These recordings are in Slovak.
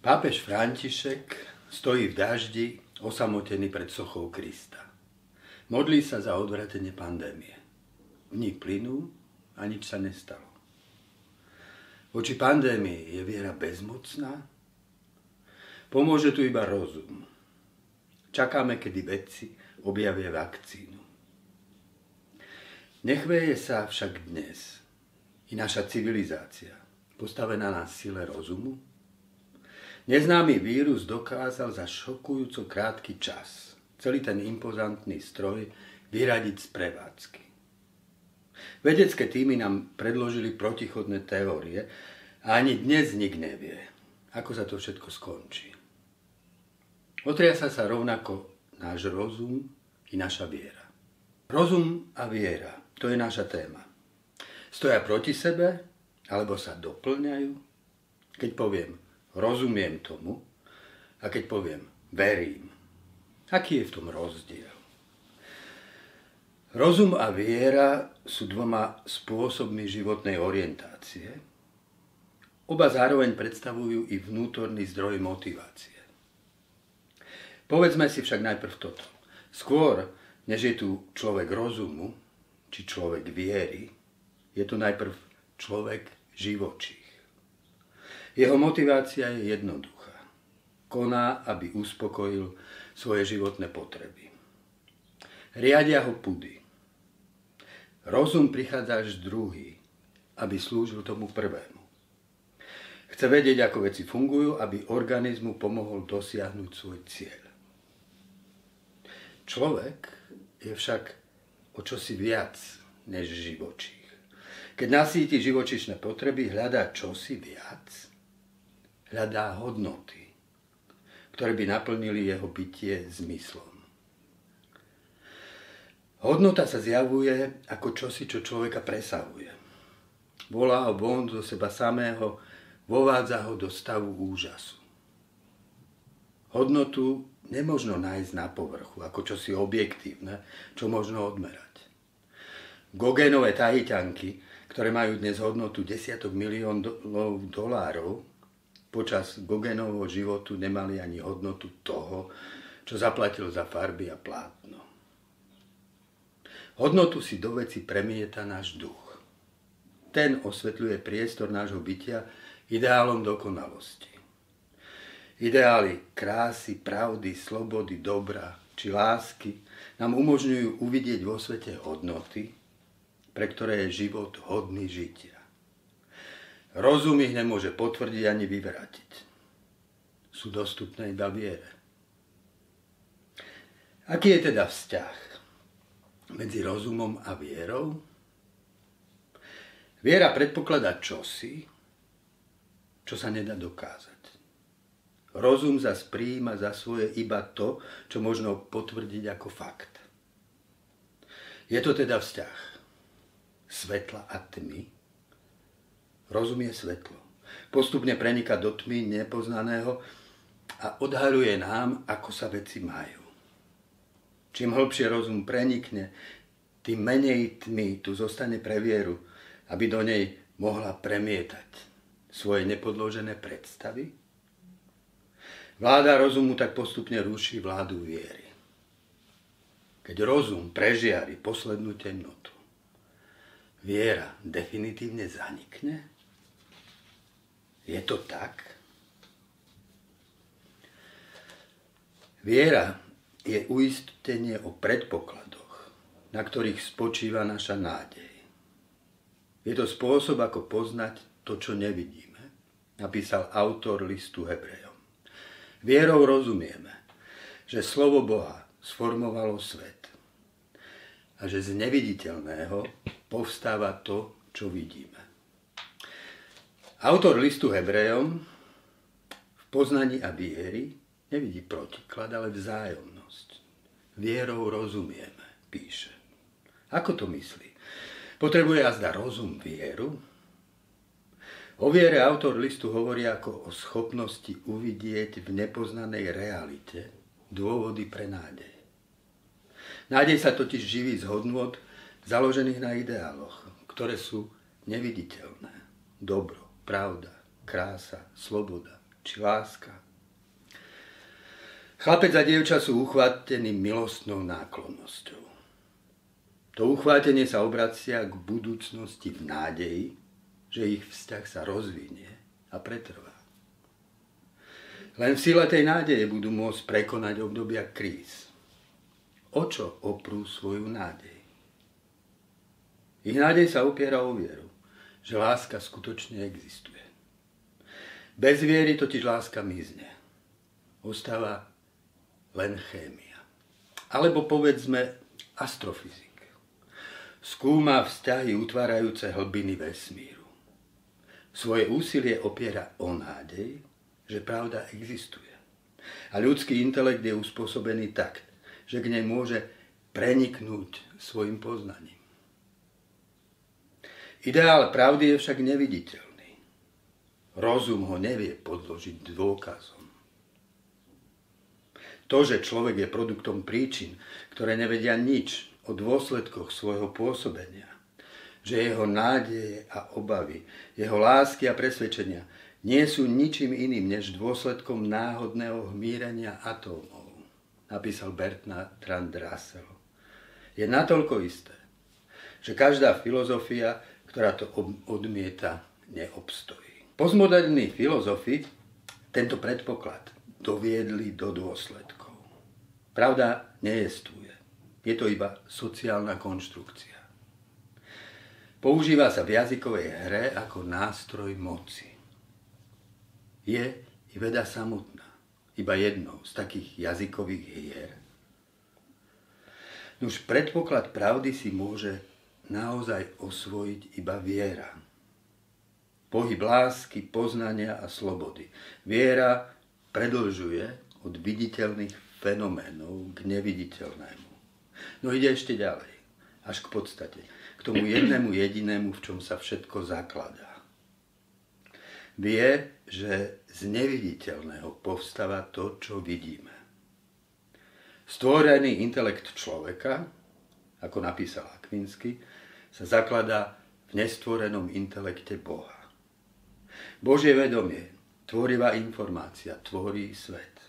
Pápež František stojí v daždi osamotený pred sochou Krista. Modlí sa za odvratenie pandémie. Dní plynú a nič sa nestalo. Voči pandémii je viera bezmocná? Pomôže tu iba rozum. Čakáme, kedy vedci objavia vakcínu. Nechveje sa však dnes i naša civilizácia, postavená na sile rozumu. Neznámy vírus dokázal za šokujúco krátky čas celý ten impozantný stroj vyradiť z prevádzky. Vedecké týmy nám predložili protichodné teórie a ani dnes nik nevie, ako sa to všetko skončí. Otriasa sa rovnako náš rozum i naša viera. Rozum a viera to je naša téma. Stoja proti sebe, alebo sa doplňajú? Keď poviem, rozumiem tomu, a keď poviem, verím. Aký je v tom rozdiel? Rozum a viera sú dvoma spôsobmi životnej orientácie. Oba zároveň predstavujú i vnútorný zdroj motivácie. Povedzme si však najprv toto. Skôr, než je tu človek rozumu, či človek viery, je to najprv človek živočích. Jeho motivácia je jednoduchá. Koná, aby uspokojil svoje životné potreby. Riadia ho pudy. Rozum prichádza až druhý, aby slúžil tomu prvému. Chce vedieť, ako veci fungujú, aby organizmu pomohol dosiahnuť svoj cieľ. Človek je však o čosi viac než živočích. Keď nasíti živočišné potreby, hľadá čosi viac. Hľadá hodnoty, ktoré by naplnili jeho bytie zmyslom. Hodnota sa zjavuje ako čosi, čo človeka presahuje. Volá ho von zo seba samého, vovádza ho do stavu úžasu. Hodnotu nemožno nájsť na povrchu, ako čosi objektívne, čo možno odmerať. Gogénové tahiťanky, ktoré majú dnes hodnotu desiatok miliónov dolárov, počas Gogénovho životu nemali ani hodnotu toho, čo zaplatil za farby a plátno. Hodnotu si do veci premieta náš duch. Ten osvetľuje priestor nášho bytia ideálom dokonalosti. Ideály krásy, pravdy, slobody, dobra či lásky nám umožňujú uvidieť vo svete hodnoty, pre ktoré je život hodný žitia. Rozum ich nemôže potvrdiť ani vyvrátiť. Sú dostupné iba viere. Aký je teda vzťah medzi rozumom a vierou? Viera predpokladá čosi, čo sa nedá dokázať. Rozum zas prijíma za svoje iba to, čo možno potvrdiť ako fakt. Je to teda vzťah svetla a tmy. Rozum je svetlo. Postupne preniká do tmy nepoznaného a odhaluje nám, ako sa veci majú. Čím hlbšie rozum prenikne, tým menej tmy tu zostane pre vieru, aby do nej mohla premietať svoje nepodložené predstavy Vláda rozumu tak postupne ruší vládu viery. Keď rozum prežiari poslednú temnotu, viera definitívne zanikne? Je to tak? Viera je uistenie o predpokladoch, na ktorých spočíva naša nádej. Je to spôsob, ako poznať to, čo nevidíme, napísal autor listu Hebrejov. Vierou rozumieme, že slovo Boha sformovalo svet a že z neviditeľného povstáva to, čo vidíme. Autor listu Hebrejom v poznaní a viery nevidí protiklad, ale vzájomnosť. Vierou rozumieme, píše. Ako to myslí? Potrebuje azda rozum vieru? O viere autor listu hovorí ako o schopnosti uvidieť v nepoznanej realite dôvody pre nádej. Nádej sa totiž živí z hodnot založených na ideáloch, ktoré sú neviditeľné. Dobro, pravda, krása, sloboda, či láska. Chlapec a dievča sú uchvátení milostnou náklonnosťou. To uchvátenie sa obracia k budúcnosti v nádeji, že ich vzťah sa rozvinie a pretrvá. Len v sile tej nádeje budú môcť prekonať obdobia kríz. O čo oprú svoju nádej? Ich nádej sa opiera o vieru, že láska skutočne existuje. Bez viery totiž láska mizne. Ostáva len chémia. Alebo povedzme astrofyzik. Skúma vzťahy utvárajúce hlbiny vesmíru. Svoje úsilie opiera o nádej, že pravda existuje. A ľudský intelekt je uspôsobený tak, že k nej môže preniknúť svojim poznaním. Ideál pravdy je však neviditeľný. Rozum ho nevie podložiť dôkazom. To, že človek je produktom príčin, ktoré nevedia nič o dôsledkoch svojho pôsobenia, že jeho nádeje a obavy, jeho lásky a presvedčenia nie sú ničím iným než dôsledkom náhodného hmírenia atómov, napísal Bertrand Russell. Je natoľko isté, že každá filozofia ktorá to odmieta, neobstojí. Postmoderní filozofi tento predpoklad doviedli do dôsledkov. Pravda nejestvuje. Je to iba sociálna konštrukcia. Používa sa v jazykovej hre ako nástroj moci. Je i veda samotná, iba jednou z takých jazykových hier. Už predpoklad pravdy si môže naozaj osvojiť iba viera. Pohyb lásky, poznania a slobody. Viera predlžuje od viditeľných fenoménov k neviditeľnému. No ide ešte ďalej, až k podstate, k tomu jednému jedinému, v čom sa všetko zakladá. Vie, že z neviditeľného povstáva to, čo vidíme. Stvorený intelekt človeka, ako napísal Akvinsky, sa zakladá v nestvorenom intelekte Boha. Božie vedomie, tvorivá informácia, tvorí svet.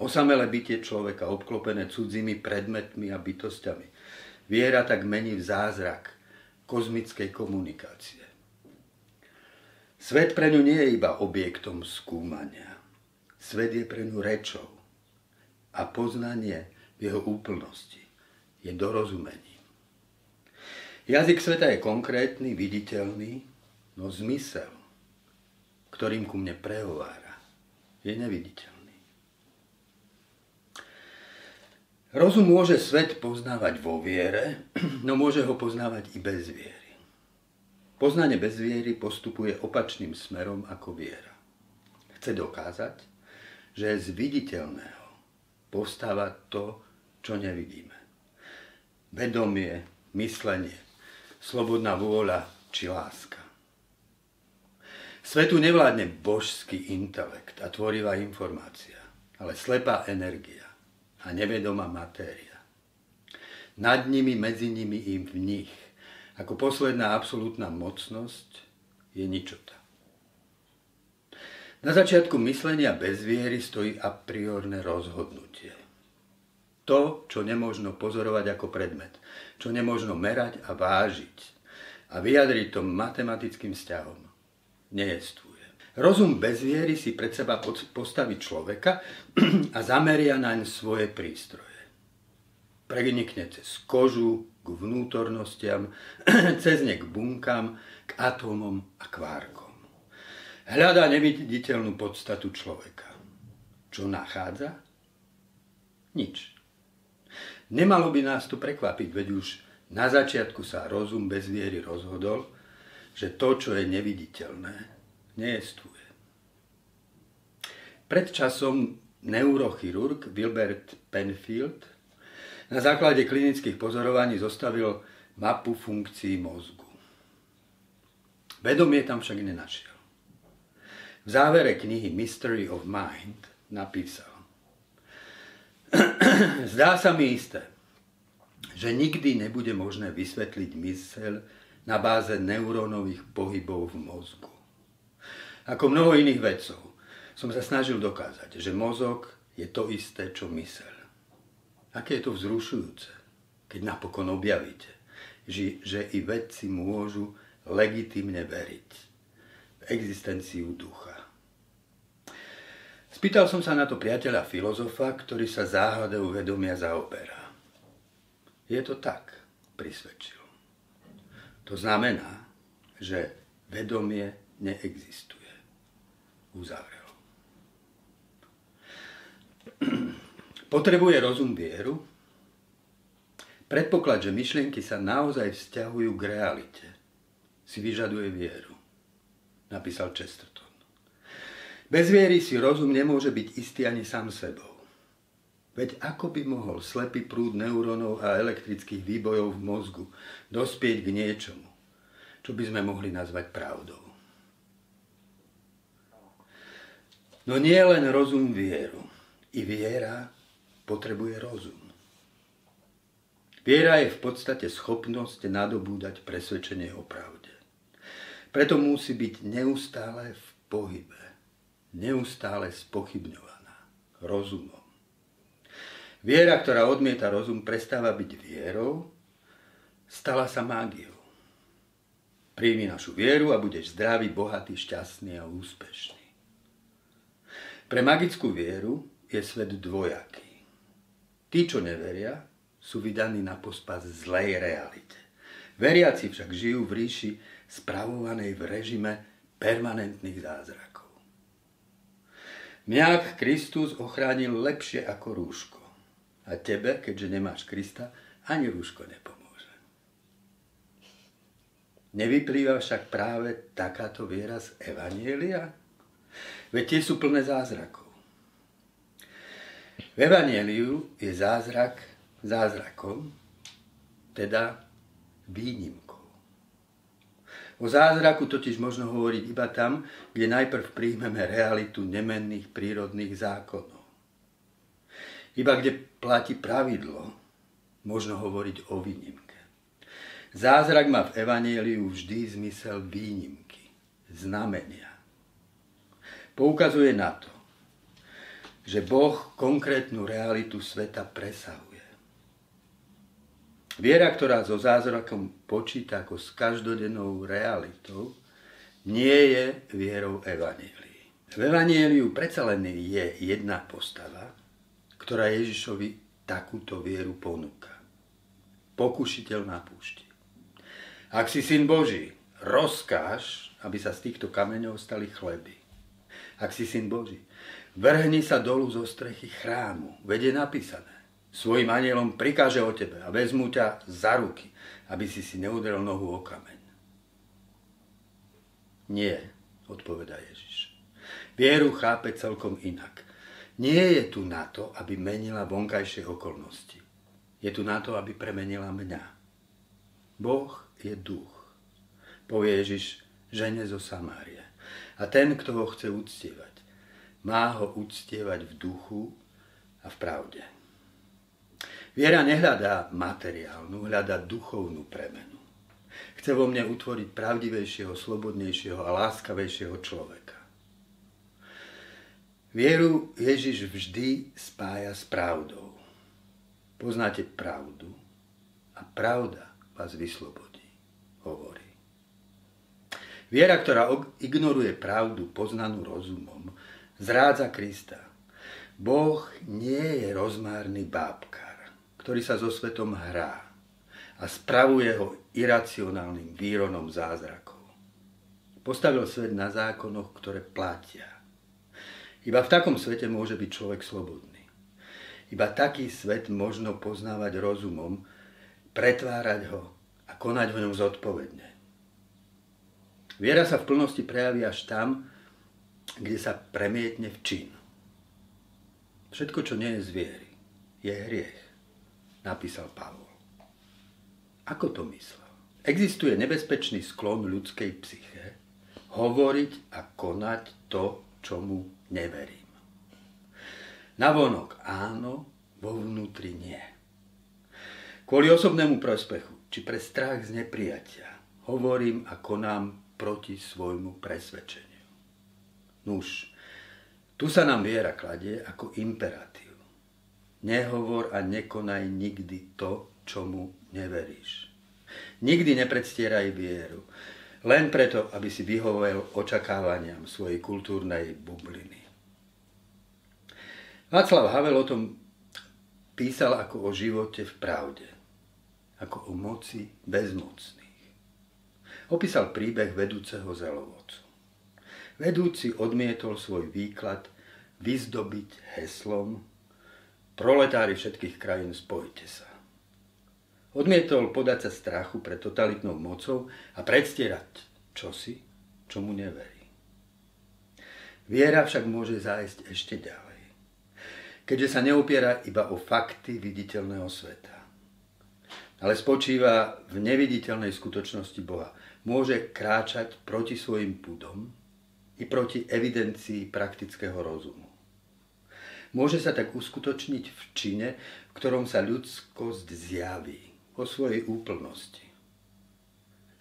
Osamele bytie človeka, obklopené cudzími predmetmi a bytostiami, viera tak mení v zázrak kozmickej komunikácie. Svet pre ňu nie je iba objektom skúmania. Svet je pre ňu rečou a poznanie v jeho úplnosti je dorozumenie. Jazyk sveta je konkrétny, viditeľný, no zmysel, ktorým ku mne prehovára, je neviditeľný. Rozum môže svet poznávať vo viere, no môže ho poznávať i bez viery. Poznanie bez viery postupuje opačným smerom ako viera. Chce dokázať, že z viditeľného postáva to, čo nevidíme. Vedomie, myslenie, slobodná vôľa či láska. Svetu nevládne božský intelekt a tvorivá informácia, ale slepá energia a nevedomá matéria. Nad nimi, medzi nimi i v nich, ako posledná absolútna mocnosť, je ničota. Na začiatku myslenia bez viery stojí a priorné rozhodnutie. To, čo nemôžno pozorovať ako predmet, čo nemôžno merať a vážiť a vyjadriť to matematickým vzťahom. Nejestvuje. Rozum bez viery si pred seba postaví človeka a zameria naň svoje prístroje. Prenikne cez kožu k vnútornostiam, cez ne k bunkám, k atómom a kvárkom. Hľadá neviditeľnú podstatu človeka. Čo nachádza? Nič. Nemalo by nás to prekvapiť, veď už na začiatku sa rozum bez viery rozhodol, že to, čo je neviditeľné, nejestvuje. Pred časom neurochirurg Wilbert Penfield na základe klinických pozorovaní zostavil mapu funkcií mozgu. Vedomie tam však nenašiel. V závere knihy Mystery of Mind napísal Zdá sa mi isté, že nikdy nebude možné vysvetliť mysel na báze neurónových pohybov v mozgu. Ako mnoho iných vedcov, som sa snažil dokázať, že mozog je to isté, čo mysel. Aké je to vzrušujúce, keď napokon objavíte, že, i vedci môžu legitimne veriť v existenciu ducha. Spýtal som sa na to priateľa filozofa, ktorý sa záhadou vedomia zaoberá. Je to tak, prisvedčil. To znamená, že vedomie neexistuje. Uzavrel. Potrebuje rozum vieru? Predpoklad, že myšlienky sa naozaj vzťahujú k realite, si vyžaduje vieru, napísal Chesterton. Bez viery si rozum nemôže byť istý ani sám sebou. Veď ako by mohol slepý prúd neurónov a elektrických výbojov v mozgu dospieť k niečomu, čo by sme mohli nazvať pravdou? No nie len rozum vieru. I viera potrebuje rozum. Viera je v podstate schopnosť nadobúdať presvedčenie o pravde. Preto musí byť neustále v pohybe neustále spochybňovaná rozumom. Viera, ktorá odmieta rozum, prestáva byť vierou, stala sa mágiou. Príjmi našu vieru a budeš zdravý, bohatý, šťastný a úspešný. Pre magickú vieru je svet dvojaký. Tí, čo neveria, sú vydaní na pospas zlej realite. Veriaci však žijú v ríši spravovanej v režime permanentných zázrakov. Mňa Kristus ochránil lepšie ako rúško. A tebe, keďže nemáš Krista, ani rúško nepomôže. Nevyplýva však práve takáto viera z Evanielia? Veď tie sú plné zázrakov. V Evanieliu je zázrak zázrakom, teda výnimkou. O zázraku totiž možno hovoriť iba tam, kde najprv príjmeme realitu nemenných prírodných zákonov. Iba kde platí pravidlo, možno hovoriť o výnimke. Zázrak má v Evanieliu vždy zmysel výnimky, znamenia. Poukazuje na to, že Boh konkrétnu realitu sveta presahuje. Viera, ktorá so zázrakom počíta ako s každodennou realitou, nie je vierou Evanielii. V Evanieliu predsa len je jedna postava, ktorá Ježišovi takúto vieru ponúka. Pokušiteľ na púšti. Ak si syn Boží, rozkáž, aby sa z týchto kameňov stali chleby. Ak si syn Boží, vrhni sa dolu zo strechy chrámu, vede napísané svojim anielom prikáže o tebe a vezmu ťa za ruky, aby si si neudrel nohu o kameň. Nie, odpoveda Ježiš. Vieru chápe celkom inak. Nie je tu na to, aby menila vonkajšie okolnosti. Je tu na to, aby premenila mňa. Boh je duch, povie Ježiš žene zo Samárie. A ten, kto ho chce uctievať, má ho uctievať v duchu a v pravde. Viera nehľadá materiálnu, hľadá duchovnú premenu. Chce vo mne utvoriť pravdivejšieho, slobodnejšieho a láskavejšieho človeka. Vieru Ježiš vždy spája s pravdou. Poznáte pravdu a pravda vás vyslobodí, hovorí. Viera, ktorá ignoruje pravdu poznanú rozumom, zrádza Krista. Boh nie je rozmárny bábka ktorý sa so svetom hrá a spravuje ho iracionálnym výronom zázrakov. Postavil svet na zákonoch, ktoré platia. Iba v takom svete môže byť človek slobodný. Iba taký svet možno poznávať rozumom, pretvárať ho a konať v ňom zodpovedne. Viera sa v plnosti prejaví až tam, kde sa premietne v čin. Všetko, čo nie je z viery, je hriech napísal Pavol. Ako to myslel? Existuje nebezpečný sklon ľudskej psyche hovoriť a konať to, čomu neverím. Navonok áno, vo vnútri nie. Kvôli osobnému prospechu, či pre strach z nepriatia, hovorím a konám proti svojmu presvedčeniu. Nuž, Tu sa nám viera kladie ako imperatív. Nehovor a nekonaj nikdy to, čomu neveríš. Nikdy nepredstieraj vieru, len preto, aby si vyhovel očakávaniam svojej kultúrnej bubliny. Václav Havel o tom písal ako o živote v pravde, ako o moci bezmocných. Opísal príbeh vedúceho zelovodcu. Vedúci odmietol svoj výklad vyzdobiť heslom Proletári všetkých krajín, spojte sa. Odmietol podať sa strachu pred totalitnou mocou a predstierať čosi, čomu neverí. Viera však môže zájsť ešte ďalej, keďže sa neopiera iba o fakty viditeľného sveta, ale spočíva v neviditeľnej skutočnosti Boha. Môže kráčať proti svojim púdom i proti evidencii praktického rozumu. Môže sa tak uskutočniť v čine, v ktorom sa ľudskosť zjaví o svojej úplnosti.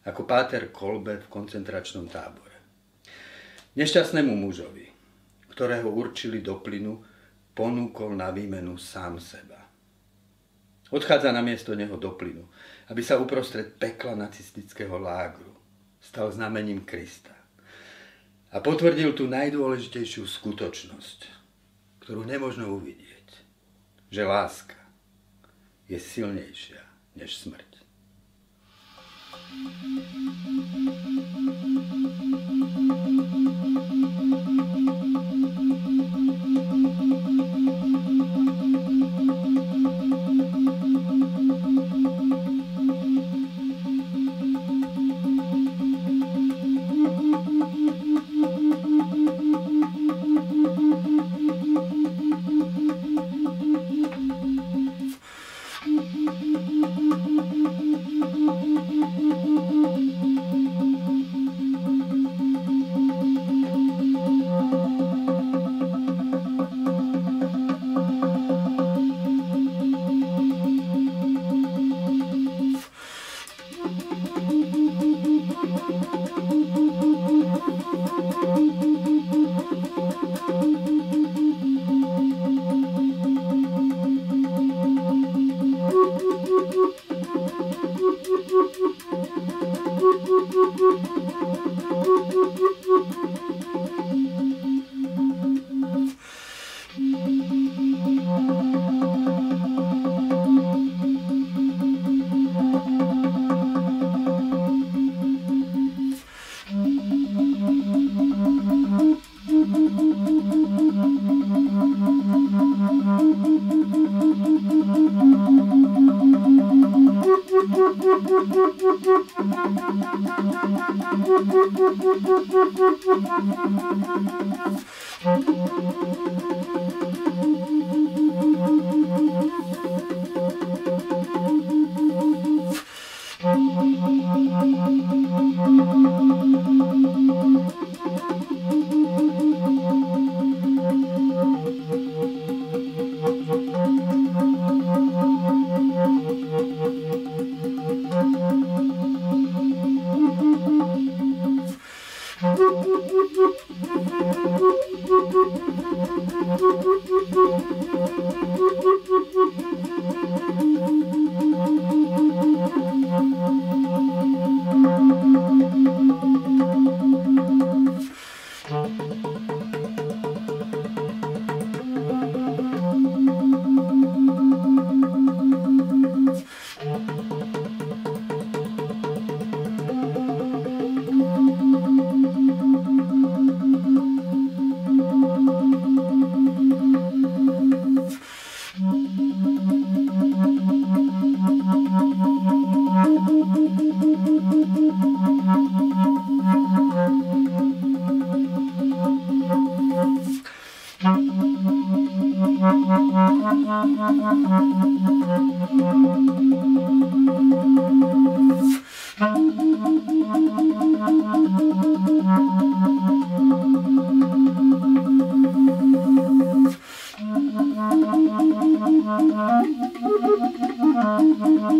Ako páter Kolbe v koncentračnom tábore. Nešťastnému mužovi, ktorého určili do plynu, ponúkol na výmenu sám seba. Odchádza na miesto neho do plynu, aby sa uprostred pekla nacistického lágru stal znamením Krista. A potvrdil tú najdôležitejšiu skutočnosť, ktorú nemožno uvidieť, že láska je silnejšia než smrť.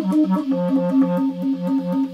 なるほど。